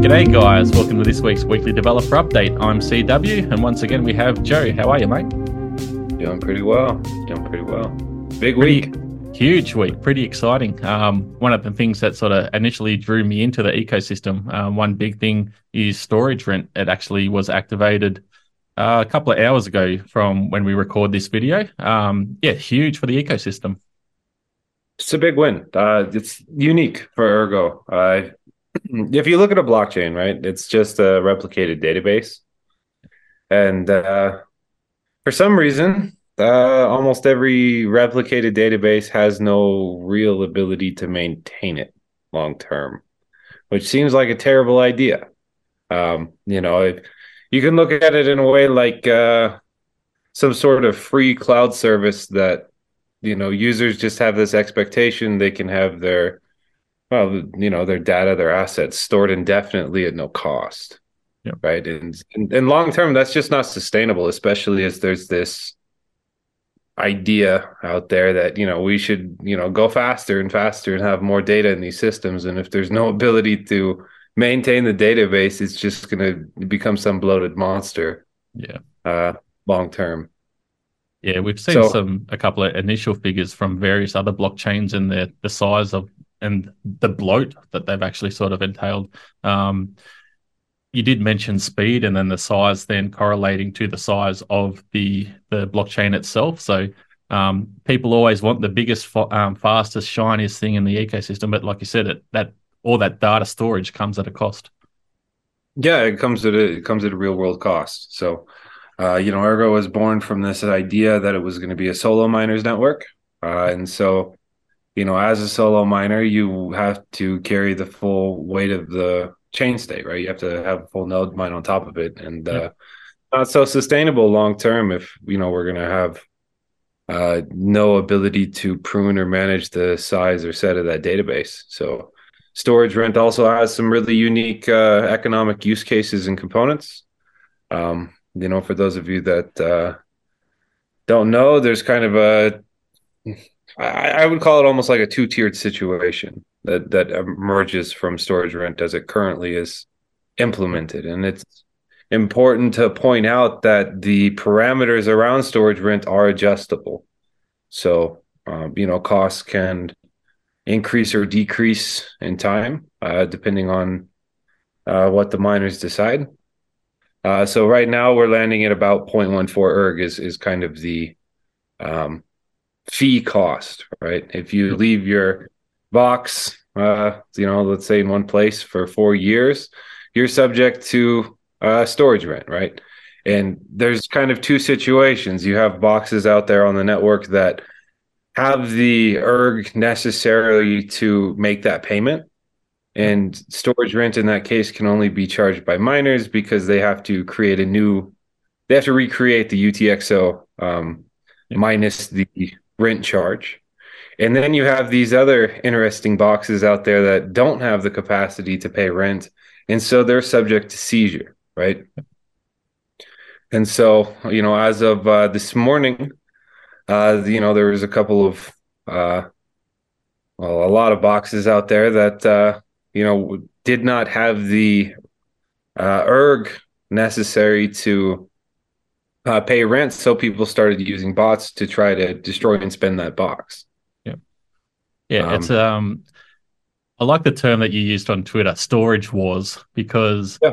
G'day, guys. Welcome to this week's weekly developer update. I'm CW, and once again, we have Joe. How are you, mate? Doing pretty well. Doing pretty well. Big pretty, week. Huge week. Pretty exciting. Um, one of the things that sort of initially drew me into the ecosystem, um, one big thing is storage rent. It actually was activated uh, a couple of hours ago from when we record this video. Um, yeah, huge for the ecosystem. It's a big win. Uh, it's unique for Ergo. Uh, if you look at a blockchain, right, it's just a replicated database. And uh, for some reason, uh, almost every replicated database has no real ability to maintain it long term, which seems like a terrible idea. Um, you know, you can look at it in a way like uh, some sort of free cloud service that you know users just have this expectation they can have their well you know their data their assets stored indefinitely at no cost. Yeah. right? And, and and long term that's just not sustainable especially as there's this idea out there that you know we should you know go faster and faster and have more data in these systems. And if there's no ability to maintain the database it's just going to become some bloated monster yeah. uh long term yeah we've seen so, some a couple of initial figures from various other blockchains and the the size of and the bloat that they've actually sort of entailed um you did mention speed and then the size then correlating to the size of the the blockchain itself so um, people always want the biggest, um, fastest, shiniest thing in the ecosystem, but like you said, it, that all that data storage comes at a cost. Yeah, it comes at a it comes at a real world cost. So, uh, you know, Ergo was born from this idea that it was going to be a solo miners network, uh, and so, you know, as a solo miner, you have to carry the full weight of the chain state, right? You have to have a full node mine on top of it, and uh, yeah. not so sustainable long term if you know we're going to have uh, no ability to prune or manage the size or set of that database. So storage rent also has some really unique uh, economic use cases and components. Um, you know, for those of you that uh, don't know, there's kind of a I, I would call it almost like a two tiered situation that that emerges from storage rent as it currently is implemented, and it's important to point out that the parameters around storage rent are adjustable. So, um, you know, costs can increase or decrease in time, uh, depending on uh, what the miners decide. Uh, so right now we're landing at about 0.14 erg is is kind of the um, fee cost, right? If you leave your box, uh, you know, let's say in one place for four years, you're subject to uh, storage rent, right? And there's kind of two situations. You have boxes out there on the network that have the erg necessarily to make that payment. And storage rent in that case can only be charged by miners because they have to create a new, they have to recreate the UTXO um, minus the rent charge. And then you have these other interesting boxes out there that don't have the capacity to pay rent. And so they're subject to seizure, right? And so, you know, as of uh, this morning, uh, you know, there was a couple of, uh, well, a lot of boxes out there that, uh, you know, did not have the uh, erg necessary to uh, pay rent. So people started using bots to try to destroy and spend that box. Yeah. Yeah. Um, it's, um, I like the term that you used on Twitter, storage wars, because yeah.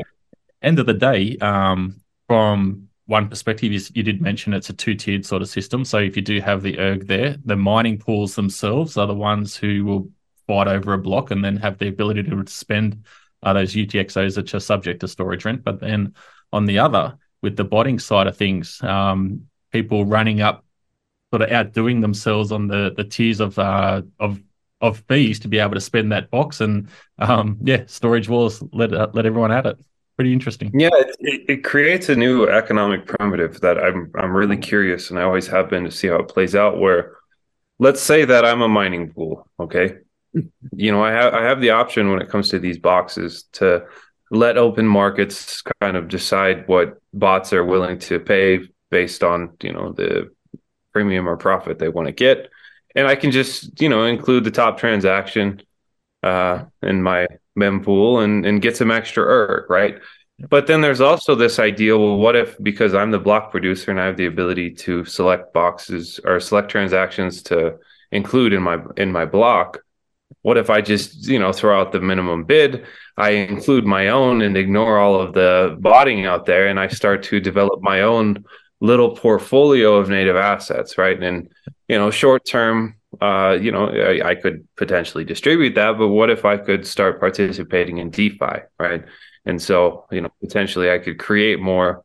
end of the day, um, from one perspective is you did mention it's a two-tiered sort of system. So if you do have the erg there, the mining pools themselves are the ones who will fight over a block and then have the ability to spend uh, those UTXOs that are subject to storage rent. But then on the other, with the botting side of things, um, people running up, sort of outdoing themselves on the the tiers of uh, of of fees to be able to spend that box, and um, yeah, storage wars let uh, let everyone at it pretty interesting. Yeah, it, it, creates a new economic primitive that I'm I'm really curious, and I always have been to see how it plays out. Where, let's say that I'm a mining pool, okay, you know, I have I have the option when it comes to these boxes to let open markets kind of decide what bots are willing to pay based on you know the premium or profit they want to get and I can just you know include the top transaction uh, in my mempool and and get some extra ERG, right? But then there's also this idea well, what if because I'm the block producer and I have the ability to select boxes or select transactions to include in my in my block, what if I just, you know, throw out the minimum bid, I include my own and ignore all of the botting out there and I start to develop my own little portfolio of native assets, right? And you know, short term uh, you know, I, I, could potentially distribute that, but what if I could start participating in DeFi, right? And so, you know, potentially I could create more.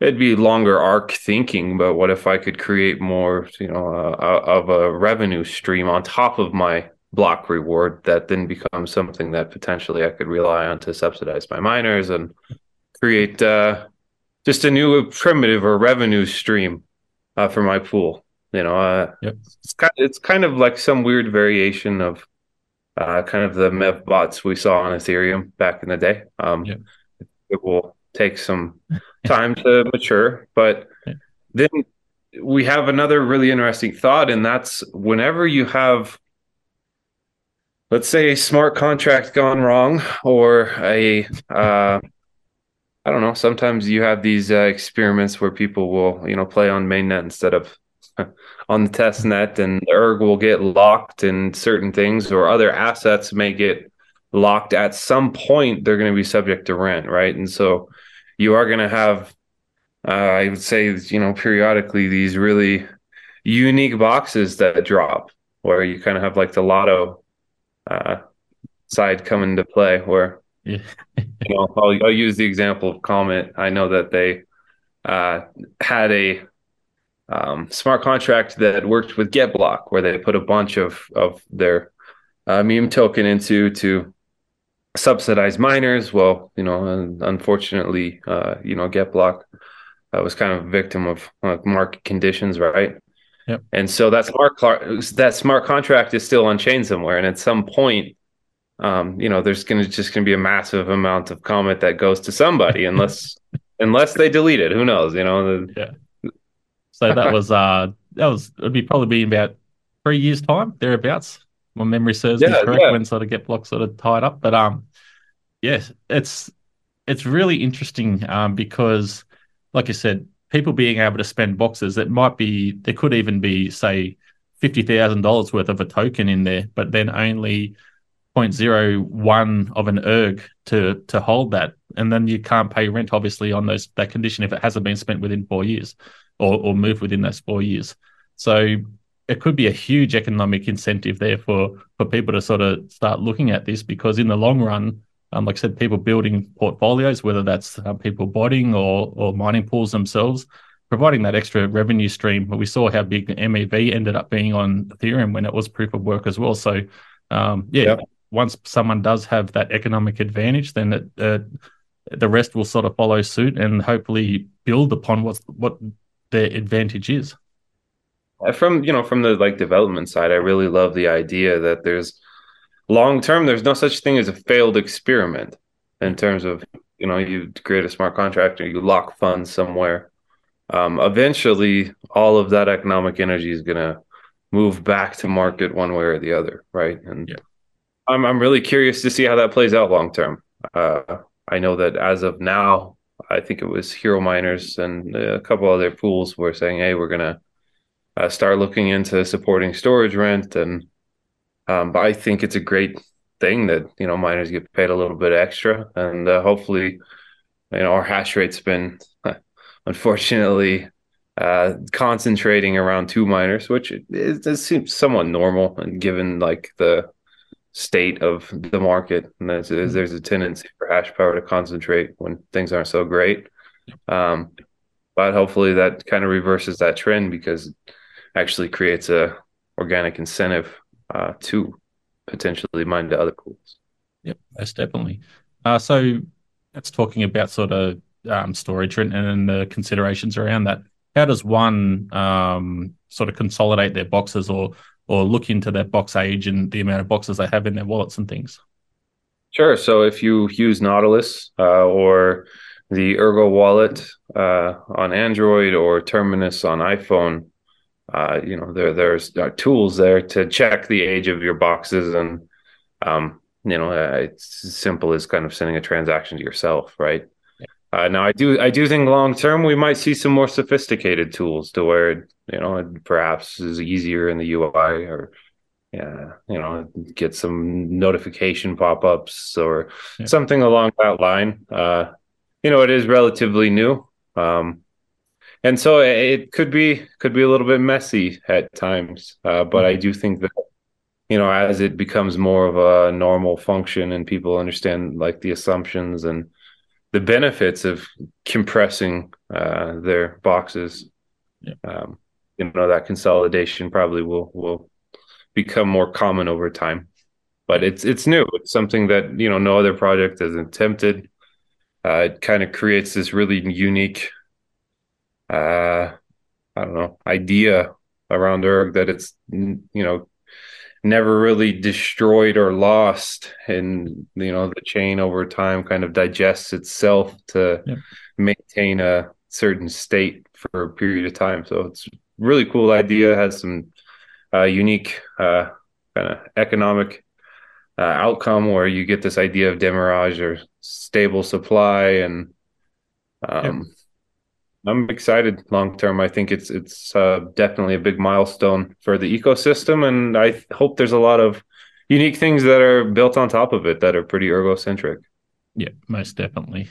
It'd be longer arc thinking, but what if I could create more, you know, uh, uh, of a revenue stream on top of my block reward that then becomes something that potentially I could rely on to subsidize my miners and create uh, just a new primitive or revenue stream uh, for my pool. You know, uh, yep. it's kind of, it's kind of like some weird variation of uh, kind of the MEV bots we saw on Ethereum back in the day. Um, yeah. It will take some time to mature, but yeah. then we have another really interesting thought, and that's whenever you have, let's say, a smart contract gone wrong, or a uh, I don't know. Sometimes you have these uh, experiments where people will, you know, play on mainnet instead of on the test net and the erg will get locked in certain things or other assets may get locked at some point they're going to be subject to rent right and so you are going to have uh, i would say you know periodically these really unique boxes that drop where you kind of have like the lotto uh, side come into play where yeah. you know I'll, I'll use the example of comet i know that they uh, had a um, smart contract that worked with GetBlock, where they put a bunch of of their uh, meme token into to subsidize miners. Well, you know, unfortunately, uh, you know, GetBlock uh, was kind of a victim of market conditions, right? Yep. And so that smart that smart contract is still on chain somewhere, and at some point, um, you know, there's gonna just gonna be a massive amount of Comet that goes to somebody, unless unless they delete it. Who knows? You know. yeah. So that was uh that was it'd be probably be about three years time thereabouts. My memory serves yeah, me correct yeah. when sort of get blocks sort of tied up. But um yes, it's it's really interesting um because like I said, people being able to spend boxes that might be there could even be say fifty thousand dollars worth of a token in there, but then only 0.01 of an erg to to hold that and then you can't pay rent obviously on those that condition if it hasn't been spent within four years or, or move within those four years. So it could be a huge economic incentive there for for people to sort of start looking at this because in the long run, um, like I said, people building portfolios, whether that's uh, people botting or or mining pools themselves, providing that extra revenue stream. But we saw how big the MEV ended up being on Ethereum when it was proof of work as well. So um, yeah, yep. once someone does have that economic advantage, then it, uh, the rest will sort of follow suit and hopefully build upon what's what the advantage is uh, from you know from the like development side i really love the idea that there's long term there's no such thing as a failed experiment in terms of you know you create a smart contract or you lock funds somewhere um, eventually all of that economic energy is going to move back to market one way or the other right and yeah. I'm, I'm really curious to see how that plays out long term uh, i know that as of now I think it was Hero Miners and a couple other pools were saying, "Hey, we're gonna uh, start looking into supporting storage rent." And um, but I think it's a great thing that you know miners get paid a little bit extra, and uh, hopefully, you know, our hash rate's been unfortunately uh, concentrating around two miners, which it, it, seems somewhat normal, and given like the state of the market, and there's, mm-hmm. there's a tendency for hash power to concentrate when things aren't so great. Um, but hopefully that kind of reverses that trend because it actually creates a organic incentive uh, to potentially mine to other pools. Yep, most definitely. Uh, so that's talking about sort of um, storage and, and the considerations around that. How does one um, sort of consolidate their boxes or or look into their box age and the amount of boxes they have in their wallets and things? Sure. So if you use Nautilus uh, or the Ergo wallet uh, on Android or Terminus on iPhone, uh, you know, there there's uh, tools there to check the age of your boxes, and um, you know, uh, it's as simple as kind of sending a transaction to yourself, right? Uh, now, I do I do think long term we might see some more sophisticated tools to where you know it perhaps is easier in the UI or yeah, you know, get some notification pop ups or yeah. something along that line. Uh, you know, it is relatively new. Um, and so it could be could be a little bit messy at times, uh, but mm-hmm. I do think that you know as it becomes more of a normal function and people understand like the assumptions and the benefits of compressing uh, their boxes, yeah. um, you know that consolidation probably will will become more common over time. But it's it's new. It's something that you know no other project has attempted. Uh, it kind of creates this really unique, uh, I don't know, idea around erg that it's you know never really destroyed or lost and you know the chain over time kind of digests itself to maintain a certain state for a period of time. So it's really cool idea has some uh, unique uh, kind of economic uh, outcome where you get this idea of demurrage or stable supply and um, I'm excited long term. I think it's it's uh, definitely a big milestone for the ecosystem, and I hope there's a lot of unique things that are built on top of it that are pretty ergocentric. Yeah, most definitely.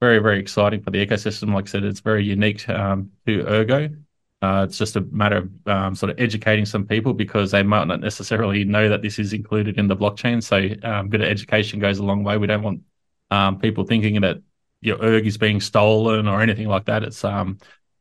Very very exciting for the ecosystem. Like I said, it's very unique um, to Ergo. Uh, it's just a matter of um, sort of educating some people because they might not necessarily know that this is included in the blockchain. So, um, bit of education goes a long way. We don't want um, people thinking that your erg is being stolen or anything like that. It's um,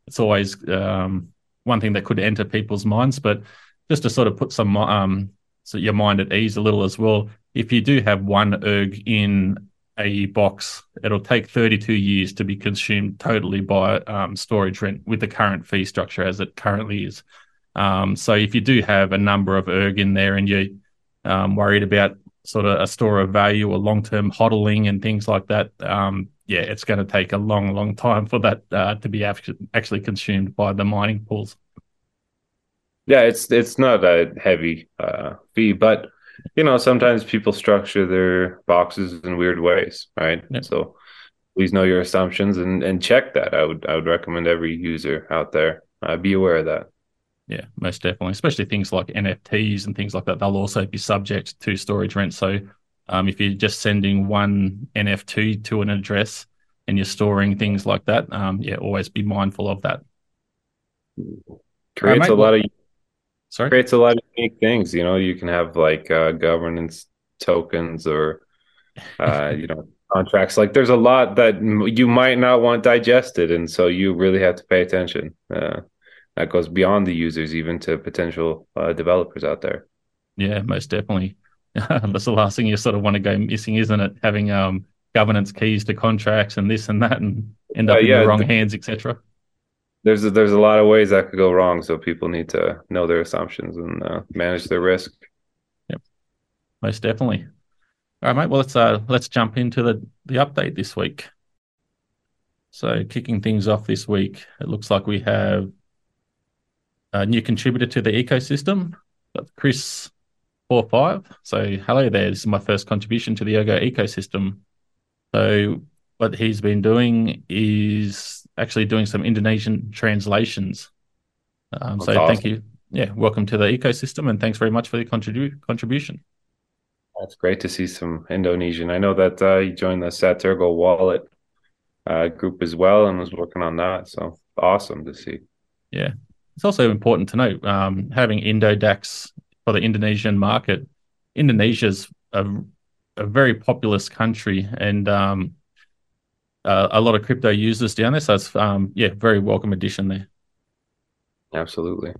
it's always um, one thing that could enter people's minds. But just to sort of put some um, so your mind at ease a little as well. If you do have one erg in a box, it'll take 32 years to be consumed totally by um, storage rent with the current fee structure as it currently is. Um, so if you do have a number of erg in there and you're um, worried about sort of a store of value or long-term hodling and things like that, um, yeah, it's going to take a long, long time for that uh, to be actually consumed by the mining pools. Yeah, it's it's not a heavy uh, fee, but you know, sometimes people structure their boxes in weird ways, right? Yeah. So please know your assumptions and, and check that. I would I would recommend every user out there uh, be aware of that. Yeah, most definitely. Especially things like NFTs and things like that. They'll also be subject to storage rent. So um, if you're just sending one NFT to an address and you're storing things like that, um, yeah, always be mindful of that. Creates a lot of Sorry? Creates a lot of unique things. You know, you can have like uh, governance tokens or, uh, you know, contracts. Like there's a lot that you might not want digested. And so you really have to pay attention. Uh, that goes beyond the users, even to potential uh, developers out there. Yeah, most definitely. That's the last thing you sort of want to go missing, isn't it? Having um, governance keys to contracts and this and that and end up uh, yeah, in the wrong hands, etc there's a, there's a lot of ways that could go wrong. So people need to know their assumptions and uh, manage their risk. Yep, most definitely. All right, mate. Well, let's uh, let's jump into the the update this week. So, kicking things off this week, it looks like we have a new contributor to the ecosystem, Chris four five. So, hello there. This is my first contribution to the Ergo ecosystem. So, what he's been doing is actually doing some Indonesian translations. Um, so awesome. thank you. Yeah, welcome to the ecosystem, and thanks very much for the contribu- contribution. That's great to see some Indonesian. I know that uh, you joined the Saturgo wallet uh, group as well and was working on that. So awesome to see. Yeah, it's also important to note um, having Indodax for the Indonesian market. Indonesia's a, a very populous country, and um, uh, a lot of crypto users down there. So it's um, yeah, very welcome addition there. Absolutely.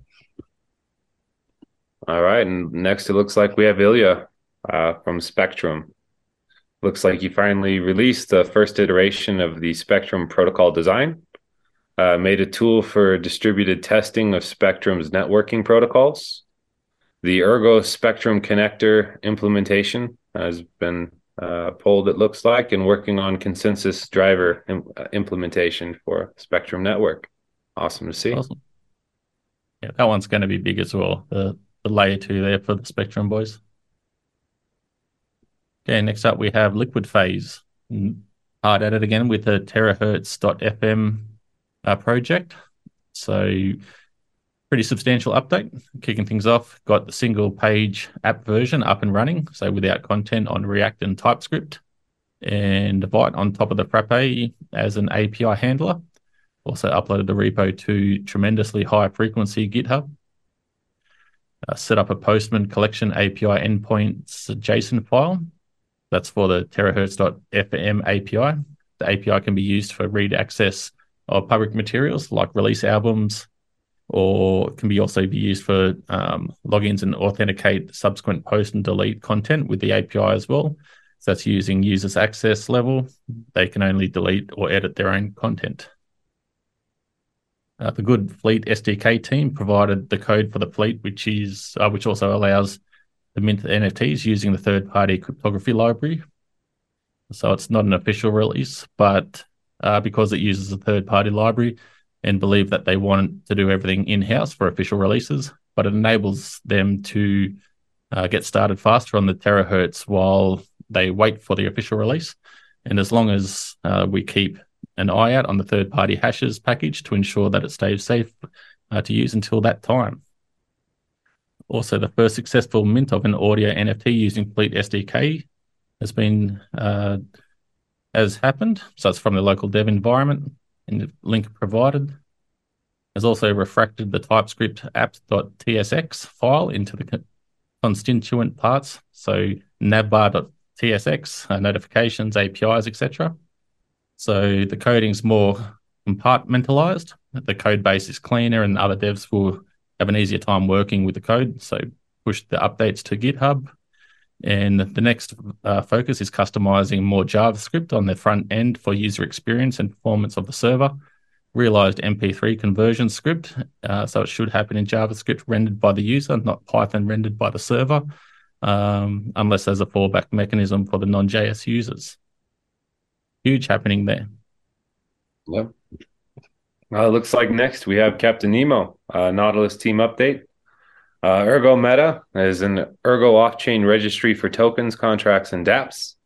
All right, and next it looks like we have Ilya uh, from Spectrum. Looks like you finally released the first iteration of the Spectrum protocol design. Uh, made a tool for distributed testing of Spectrum's networking protocols. The Ergo Spectrum connector implementation has been uh, pulled, it looks like, and working on consensus driver Im- uh, implementation for Spectrum Network. Awesome to see. Awesome. Yeah, that one's going to be big as well. The the layer two there for the Spectrum boys. Okay, next up we have Liquid Phase. Hard at it again with the terahertz.fm uh, project. So pretty substantial update. Kicking things off, got the single page app version up and running. So without content on React and TypeScript and Vite on top of the Frappe as an API handler. Also uploaded the repo to tremendously high frequency GitHub. Uh, set up a Postman collection API endpoints JSON file. That's for the terahertz.fm API. The API can be used for read access of public materials like release albums, or can be also be used for um, logins and authenticate subsequent post and delete content with the API as well. So that's using users access level. They can only delete or edit their own content. Uh, the Good Fleet SDK team provided the code for the fleet, which is uh, which also allows the mint NFTs using the third-party cryptography library. So it's not an official release, but uh, because it uses a third-party library, and believe that they want to do everything in-house for official releases, but it enables them to uh, get started faster on the terahertz while they wait for the official release. And as long as uh, we keep an eye out on the third party hashes package to ensure that it stays safe uh, to use until that time. Also, the first successful mint of an audio NFT using Fleet SDK has been uh, has happened. So it's from the local dev environment in the link provided. Has also refracted the TypeScript app.tsx file into the constituent parts. So navbar.tsx, uh, notifications, APIs, etc. So the coding's more compartmentalized. The code base is cleaner, and other devs will have an easier time working with the code. So push the updates to GitHub. And the next uh, focus is customizing more JavaScript on the front end for user experience and performance of the server. Realized MP3 conversion script, uh, so it should happen in JavaScript rendered by the user, not Python rendered by the server, um, unless there's a fallback mechanism for the non-JS users huge happening there. Yep. Uh, looks like next we have Captain Nemo, uh, Nautilus team update. Uh, Ergo Meta is an Ergo off-chain registry for tokens, contracts, and DApps.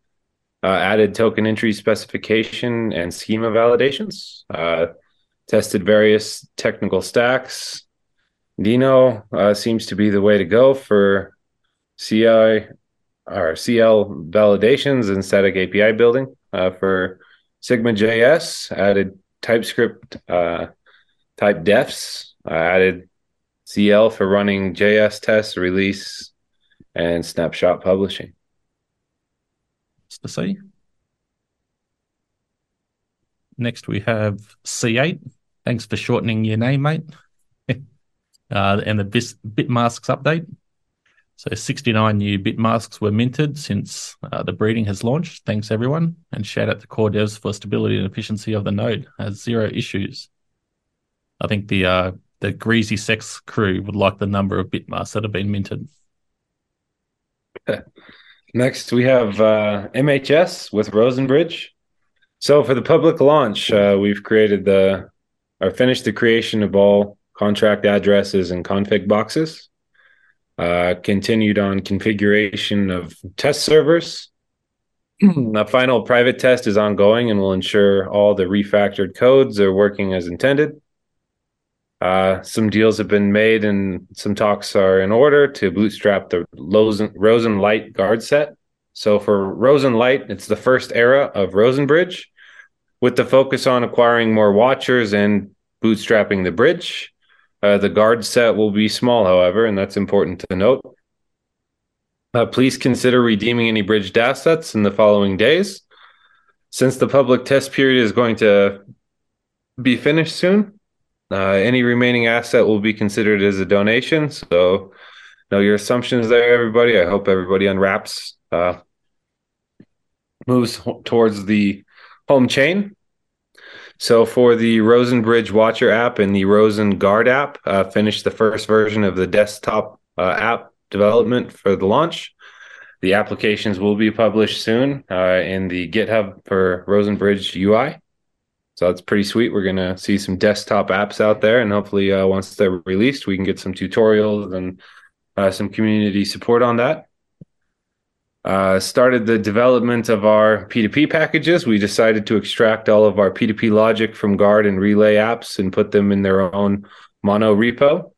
Uh, added token entry specification and schema validations. Uh, tested various technical stacks. Deno uh, seems to be the way to go for CI or CL validations and static API building uh, for Sigma JS, added TypeScript uh, type defs, added CL for running JS tests, release, and snapshot publishing. See? Next, we have C8. Thanks for shortening your name, mate. uh, and the Bitmasks update. So 69 new bit masks were minted since uh, the breeding has launched. Thanks everyone, and shout out to core devs for stability and efficiency of the node. Has zero issues. I think the uh, the greasy sex crew would like the number of bit masks that have been minted. Next, we have uh, MHS with Rosenbridge. So for the public launch, uh, we've created the or finished the creation of all contract addresses and config boxes uh, continued on configuration of test servers. the final private test is ongoing and will ensure all the refactored codes are working as intended. Uh, some deals have been made and some talks are in order to bootstrap the Rosen, Rosen Light guard set. So for Rosen Light, it's the first era of Rosenbridge with the focus on acquiring more watchers and bootstrapping the bridge. Uh, the guard set will be small, however, and that's important to note. Uh, please consider redeeming any bridged assets in the following days. Since the public test period is going to be finished soon, uh, any remaining asset will be considered as a donation. So, know your assumptions there, everybody. I hope everybody unwraps, uh, moves towards the home chain. So for the Rosenbridge Watcher app and the Rosen Guard app, uh, finished the first version of the desktop uh, app development for the launch. The applications will be published soon uh, in the GitHub for Rosenbridge UI. So that's pretty sweet. We're gonna see some desktop apps out there, and hopefully, uh, once they're released, we can get some tutorials and uh, some community support on that. Uh, started the development of our P2P packages. We decided to extract all of our P2P logic from Guard and Relay apps and put them in their own mono repo.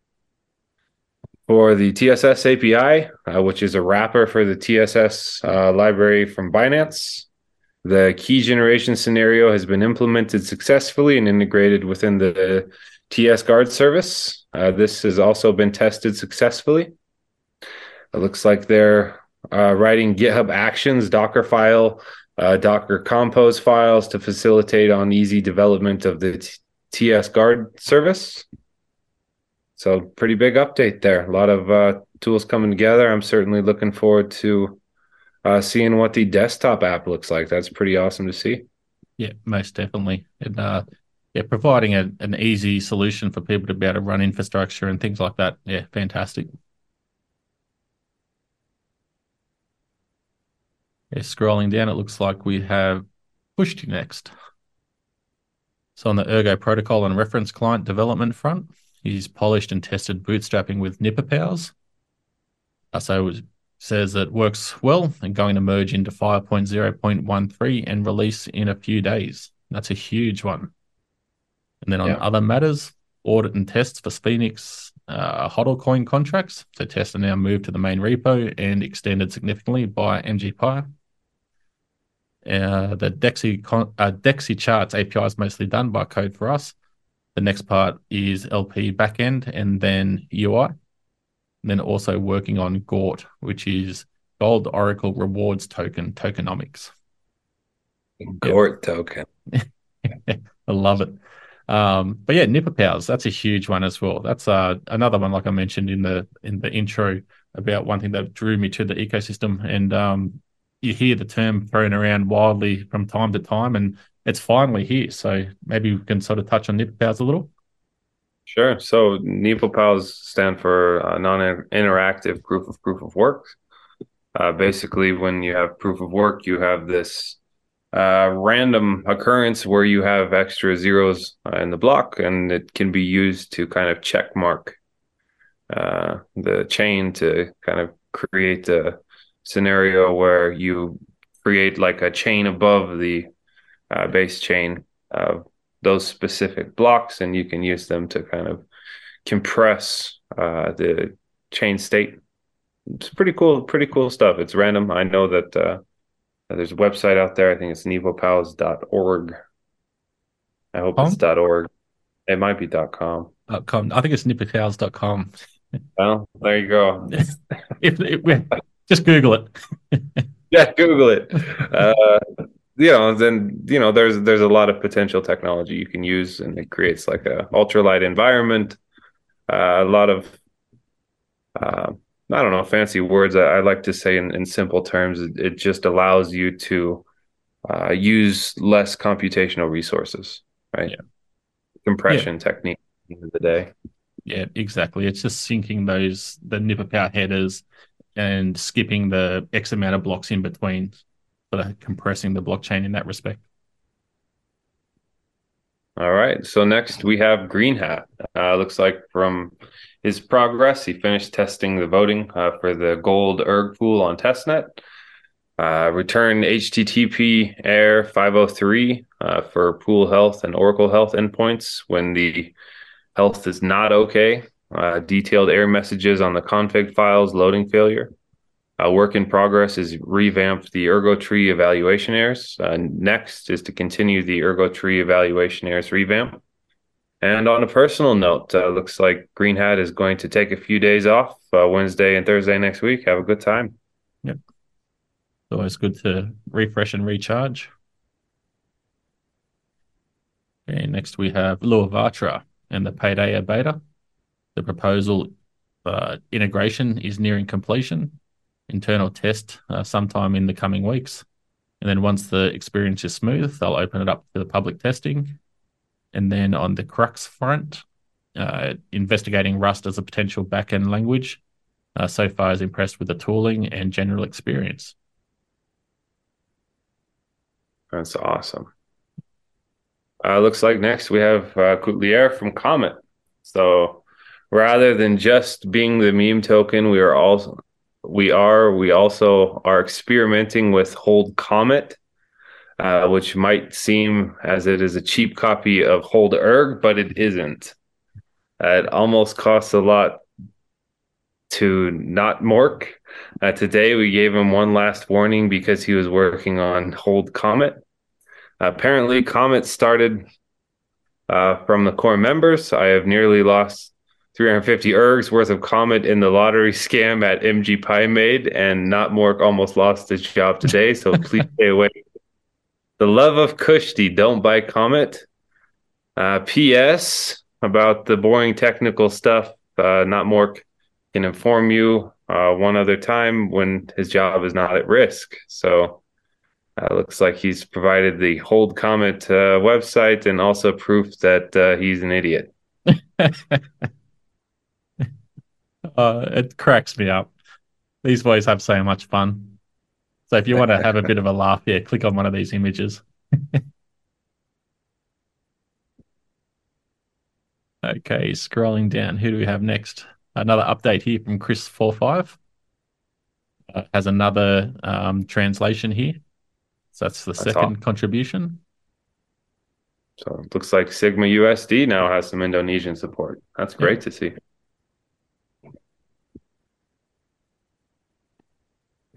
For the TSS API, uh, which is a wrapper for the TSS uh, library from Binance, the key generation scenario has been implemented successfully and integrated within the TS Guard service. Uh, this has also been tested successfully. It looks like they're uh, writing GitHub Actions, Docker file, uh, Docker Compose files to facilitate on easy development of the TS Guard service. So, pretty big update there. A lot of uh, tools coming together. I'm certainly looking forward to uh, seeing what the desktop app looks like. That's pretty awesome to see. Yeah, most definitely. And uh, yeah, providing a, an easy solution for people to be able to run infrastructure and things like that. Yeah, fantastic. Yeah, scrolling down, it looks like we have Kushti next. So on the Ergo protocol and reference client development front, he's polished and tested bootstrapping with NiPoPoWs. Uh, so it says it works well and going to merge into 5.0.13 and release in a few days. That's a huge one. And then on yeah. other matters, audit and tests for Phoenix uh, HODL coin contracts. So tests are now moved to the main repo and extended significantly by MGpai. Uh, the Dexy, uh, Dexy charts API is mostly done by code for us. The next part is LP backend and then UI. And then also working on GORT, which is Gold Oracle Rewards Token tokenomics. GORT token. I love it. Um, but yeah, NiPoPoWs, that's a huge one as well. That's uh, another one, like I mentioned in the in the intro, about one thing that drew me to the ecosystem. And um, you hear the term thrown around wildly from time to time, and it's finally here. So maybe we can sort of touch on NiPoPoWs a little. Sure. So NiPoPoWs stand for non-interactive proof of proof of work. Uh, basically, when you have proof of work, you have this uh, random occurrence where you have extra zeros uh, in the block, and it can be used to kind of check mark uh, the chain to kind of create a scenario where you create like a chain above the uh, base chain of those specific blocks, and you can use them to kind of compress uh, the chain state. It's pretty cool, pretty cool stuff. It's random. I know that uh, there's a website out there. I think it's nipopows.org. I hope com? it's .org. It might be .com. .com. I think it's nipopows.com. Well, there you go. if, if, just Google it. yeah, Google it. Uh, you know, then you know, there's there's a lot of potential technology you can use, and it creates like a ultralight environment. Uh, a lot of, uh, I don't know, fancy words. I, I like to say in, in simple terms, it, it, just allows you to uh, use less computational resources, right? Yeah. Compression yeah. technique. At the end of the day. Yeah, exactly. It's just syncing those the NiPoPoW headers and skipping the X amount of blocks in between, of compressing the blockchain in that respect. All right. So next we have Green Hat. Uh, looks like from his progress, he finished testing the voting uh, for the gold erg pool on testnet. Uh, returned HTTP AIR 503 uh, for pool health and Oracle health endpoints when the health is not okay uh, detailed error messages on the config files, loading failure. Uh, work in progress is revamp the ergo tree evaluation errors. Uh, next is to continue the ergo tree evaluation errors revamp. And on a personal note, uh, looks like Green Hat is going to take a few days off uh, Wednesday and Thursday next week. Have a good time. Yep. Always good to refresh and recharge. Okay, next we have Luivatra and the Paideia beta. The proposal uh, integration is nearing completion. Internal test uh, sometime in the coming weeks. And then once the experience is smooth, they'll open it up to the public testing. And then on the Crux front, uh, investigating Rust as a potential backend language. Uh, so far, is impressed with the tooling and general experience. That's awesome. Uh, looks like next we have uh, from Comet. So rather than just being the meme token, we are also we are we also are experimenting with Hold Comet, uh, which might seem as it is a cheap copy of Hold Erg, but it isn't. Uh, it almost costs a lot to not Mork. Uh, today we gave him one last warning because he was working on Hold Comet. apparently, Comet started uh, from the core members. I have nearly lost 350 ergs worth of Comet in the lottery scam at MGpai Made, and not Mork almost lost his job today. So please stay away. The love of Kushti, don't buy Comet. Uh, P.S. about the boring technical stuff. Uh, not Mork can inform you uh, one other time when his job is not at risk. So uh, looks like he's provided the Hold Comet uh, website and also proof that uh, he's an idiot. Uh, it cracks me up. These boys have so much fun. So if you want to have a bit of a laugh here, click on one of these images. okay, scrolling down. Who do we have next? another update here from Chris Four Five. Uh, has another um, translation here. So that's the that's second contribution. So it looks like Sigma USD now has some Indonesian support. That's great yeah. to see.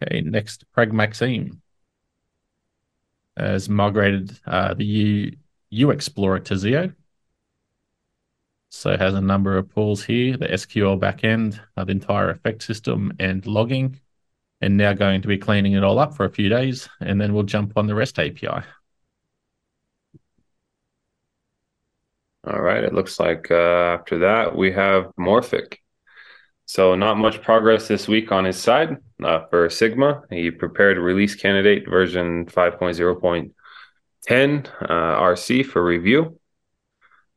Okay, next, Craig Maxime has migrated uh, the U, U Explorer to Zio. So has a number of pools here, the SQL backend, uh, the entire effect system and logging, and now going to be cleaning it all up for a few days, and then we'll jump on the REST API. All right. It looks like uh, after that, we have Morphic. So, not much progress this week on his side uh, for Sigma. He prepared release candidate version 5.0.10 uh, RC for review.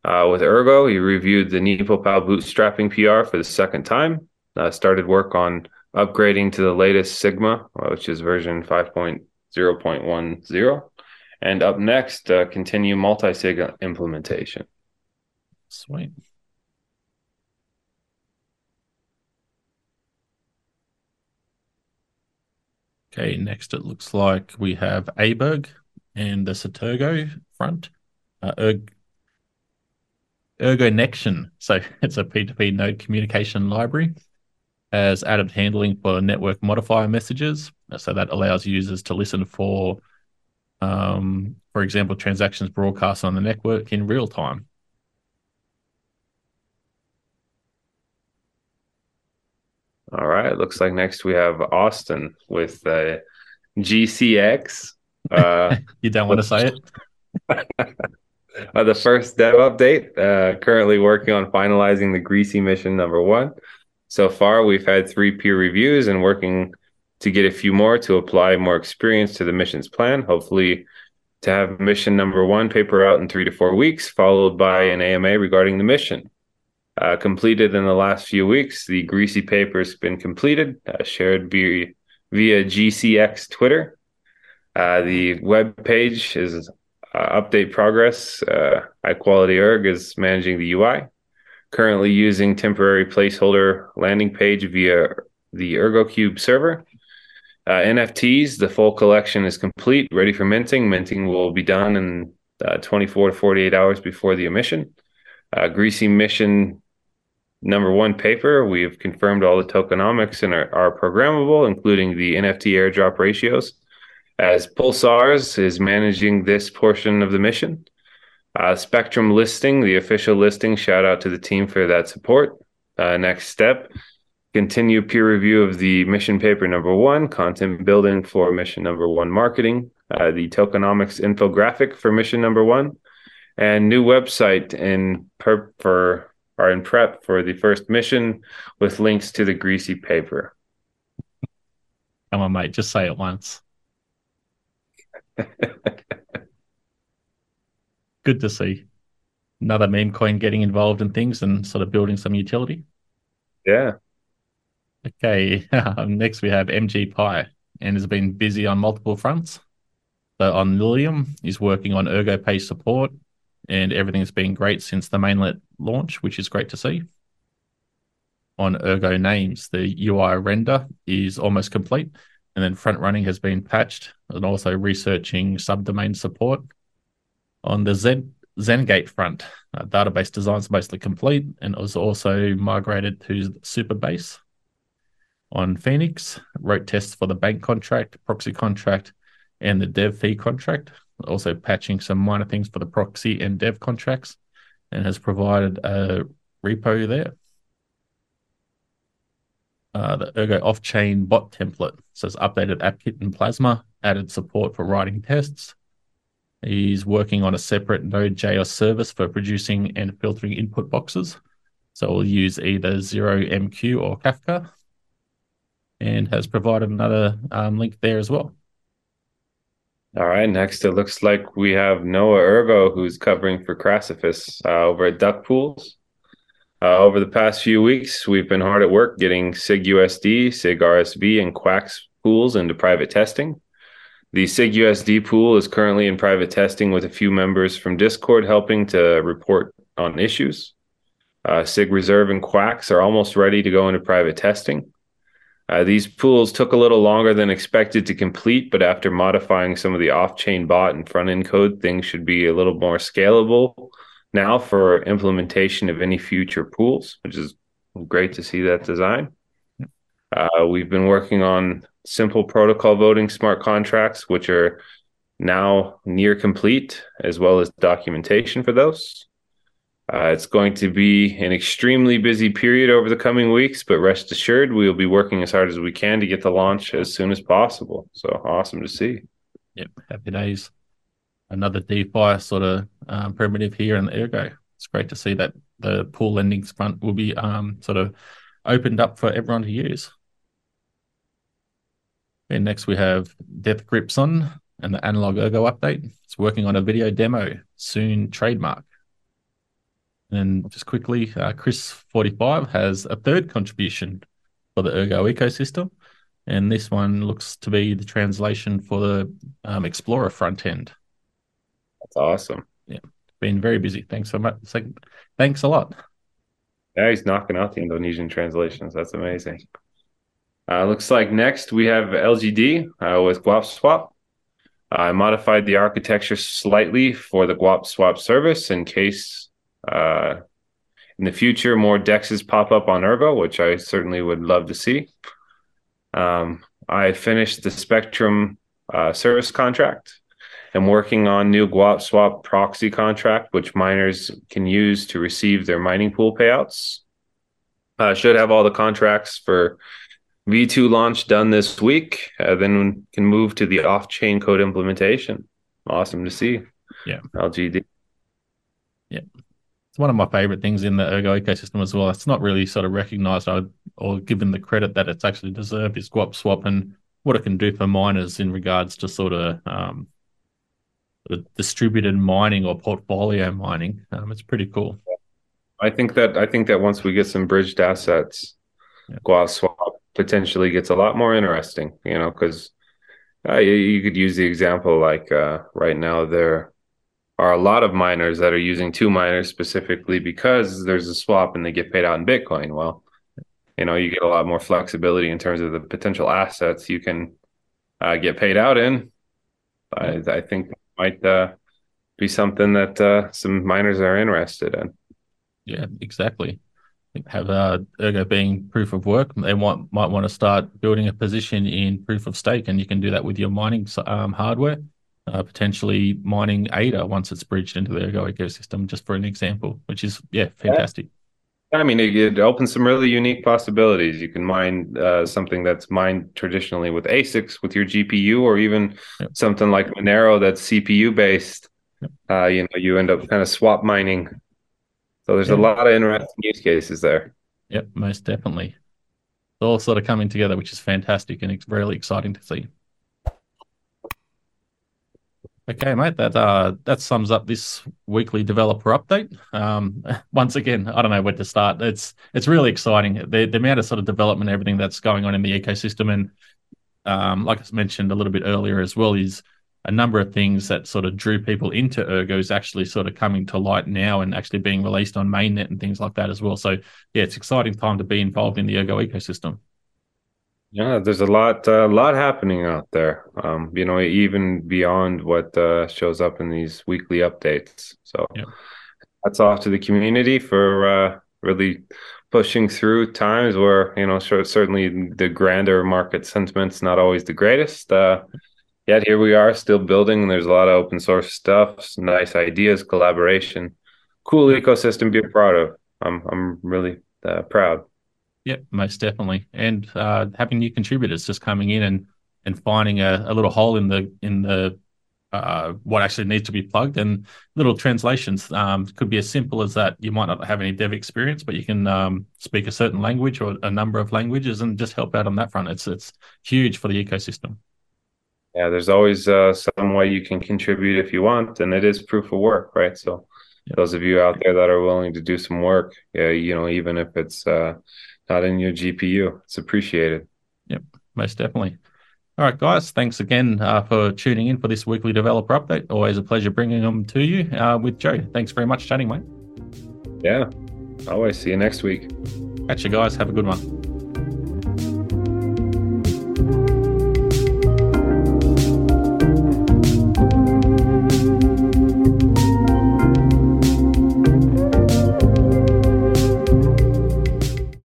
Uh, with Ergo, he reviewed the NiPoPoW bootstrapping PR for the second time. Uh, started work on upgrading to the latest Sigma, uh, which is version 5.0.10. And up next, uh, continue multi-sig implementation. Sweet. Okay, next it looks like we have Aberg and the Saturgo front. Uh, erg Ergonnection, so it's a P2P node communication library, has added handling for network modifier messages. So that allows users to listen for, um, for example, transactions broadcast on the network in real time. All right. Looks like next we have Austin with uh, GCX. Uh, you don't want to say it? uh, the first dev update. Uh, currently working on finalizing the Greasy mission number one. So far, we've had three peer reviews and working to get a few more to apply more experience to the mission's plan. Hopefully, to have mission number one paper out in three to four weeks, followed by an AMA regarding the mission. Uh, completed in the last few weeks, the Greasy paper has been completed, uh, shared via, via GCX Twitter. Uh, the web page is uh, update progress. Uh, high quality erg is managing the UI. Currently using temporary placeholder landing page via the ErgoCube server. Uh, NFTs, the full collection is complete, ready for minting. Minting will be done in uh, 24 to 48 hours before the emission. Uh, Greasy mission number one paper, we've confirmed all the tokenomics and are, programmable, including the NFT airdrop ratios as Pulsars is managing this portion of the mission. Uh, Spectrum listing, the official listing, shout out to the team for that support. Uh, next step, continue peer review of the mission paper number one, content building for mission number one marketing, uh, the tokenomics infographic for mission number one, and new website in per- for are in prep for the first mission with links to the greasy paper. Come on, mate, just say it once. Good to see another meme coin getting involved in things and sort of building some utility. Yeah. Okay. next, we have MGpai and has been busy on multiple fronts. So on Lilium, he's working on ErgoPay support and everything's been great since the mainnet launch, which is great to see. On Ergo names, the UI render is almost complete, and then front running has been patched, and also researching subdomain support. On the Z Zengate front, uh, database design is mostly complete and it was also migrated to Supabase. On Phoenix, wrote tests for the bank contract, proxy contract, and the dev fee contract, also patching some minor things for the proxy and dev contracts, and has provided a repo there. Uh, the Ergo off-chain bot template says updated AppKit and Plasma, added support for writing tests. He's working on a separate Node.js service for producing and filtering input boxes. So we'll use either ZeroMQ or Kafka, and has provided another um, link there as well. All right. Next, it looks like we have Noah Ergo, who's covering for Crassifus uh, over at Duck Pools. Uh, over the past few weeks, we've been hard at work getting SigUSD, SigRSV, and QUACKS pools into private testing. The SigUSD pool is currently in private testing with a few members from Discord helping to report on issues. Uh, SIG Reserve and QUACKS are almost ready to go into private testing. Uh, these pools took a little longer than expected to complete, but after modifying some of the off chain bot and front end code, things should be a little more scalable now for implementation of any future pools, which is great to see that design. Uh, we've been working on simple protocol voting smart contracts, which are now near complete, as well as documentation for those. Uh, it's going to be an extremely busy period over the coming weeks, but rest assured, we will be working as hard as we can to get the launch as soon as possible. So awesome to see. Yep, happy days. Another DeFi sort of um, primitive here in Ergo. It's great to see that the pool lendings front will be um, sort of opened up for everyone to use. And next we have Death Grips on and the Analog Ergo update. It's working on a video demo, soon trademark. And just quickly, uh, Chris45 has a third contribution for the Ergo ecosystem. And this one looks to be the translation for the um, Explorer front end. That's awesome. Yeah. Been very busy. Thanks so much. Thanks a lot. Yeah, he's knocking out the Indonesian translations. That's amazing. Uh, looks like next we have LGD uh, with Guap Swap. I modified the architecture slightly for the Guap Swap service in case uh, in the future, more dexes pop up on Ergo, which I certainly would love to see. Um, I finished the Spectrum uh, service contract. I'm working on new Guap Swap proxy contract, which miners can use to receive their mining pool payouts. Uh, should have all the contracts for V2 launch done this week. Uh, then can move to the off-chain code implementation. Awesome to see. Yeah. LGD. Yeah it's one of my favorite things in the Ergo ecosystem as well. It's not really sort of recognized or, given the credit that it's actually deserved is Guap Swap and what it can do for miners in regards to sort of um, distributed mining or portfolio mining. Um, it's pretty cool. I think that I think that once we get some bridged assets, yeah. Guap Swap potentially gets a lot more interesting. You know, because uh, you, you, could use the example like uh, right now they're are a lot of miners that are using 2Miners specifically because there's a swap and they get paid out in Bitcoin. Well, you know, you get a lot more flexibility in terms of the potential assets you can uh, get paid out in. I, I think might uh, be something that uh, some miners are interested in. Yeah, exactly. Have uh, Ergo being proof of work, they want, might want to start building a position in proof of stake, and you can do that with your mining um, hardware uh, potentially mining ADA once it's bridged into the Ergo ecosystem, just for an example, which is, yeah, fantastic. I mean, it, it, opens some really unique possibilities. You can mine uh, something that's mined traditionally with ASICs with your GPU, or even yep. something like Monero that's CPU based. Yep. Uh, you know, you end up kind of swap mining. So there's a lot of interesting use cases there. Yep, most definitely. It's all sort of coming together, which is fantastic and it's really exciting to see. Okay, mate. That uh, that sums up this weekly developer update. Um, once again, I don't know where to start. It's it's really exciting. The the amount of sort of development, everything that's going on in the ecosystem, and um, like I mentioned a little bit earlier as well, is a number of things that sort of drew people into Ergo is actually sort of coming to light now and actually being released on mainnet and things like that as well. So yeah, it's exciting time to be involved in the Ergo ecosystem. Yeah, there's a lot, a uh, lot happening out there. Um, you know, even beyond what uh, shows up in these weekly updates. So yeah. that's off to the community for uh, really pushing through times where you know certainly the grander market sentiment's not always the greatest. Uh, yet here we are still building. There's a lot of open source stuff, nice ideas, collaboration, cool ecosystem to be proud of. I'm I'm really uh, proud. Yep, most definitely. And uh, having new contributors just coming in and and finding a, a little hole in the in the uh, what actually needs to be plugged and little translations. Um, could be as simple as that. You might not have any dev experience but you can um, speak a certain language or a number of languages and just help out on that front. It's it's huge for the ecosystem. Yeah there's always uh, some way you can contribute if you want and it is proof of work right? So yep. those of you out there that are willing to do some work yeah you know even if it's uh, not in your GPU. It's appreciated. Yep, most definitely. All right, guys, thanks again uh, for tuning in for this weekly developer update. Always a pleasure bringing them to you uh, with Joe. Thanks very much chatting, mate. Yeah, always. See you next week. Catch you guys. Have a good one.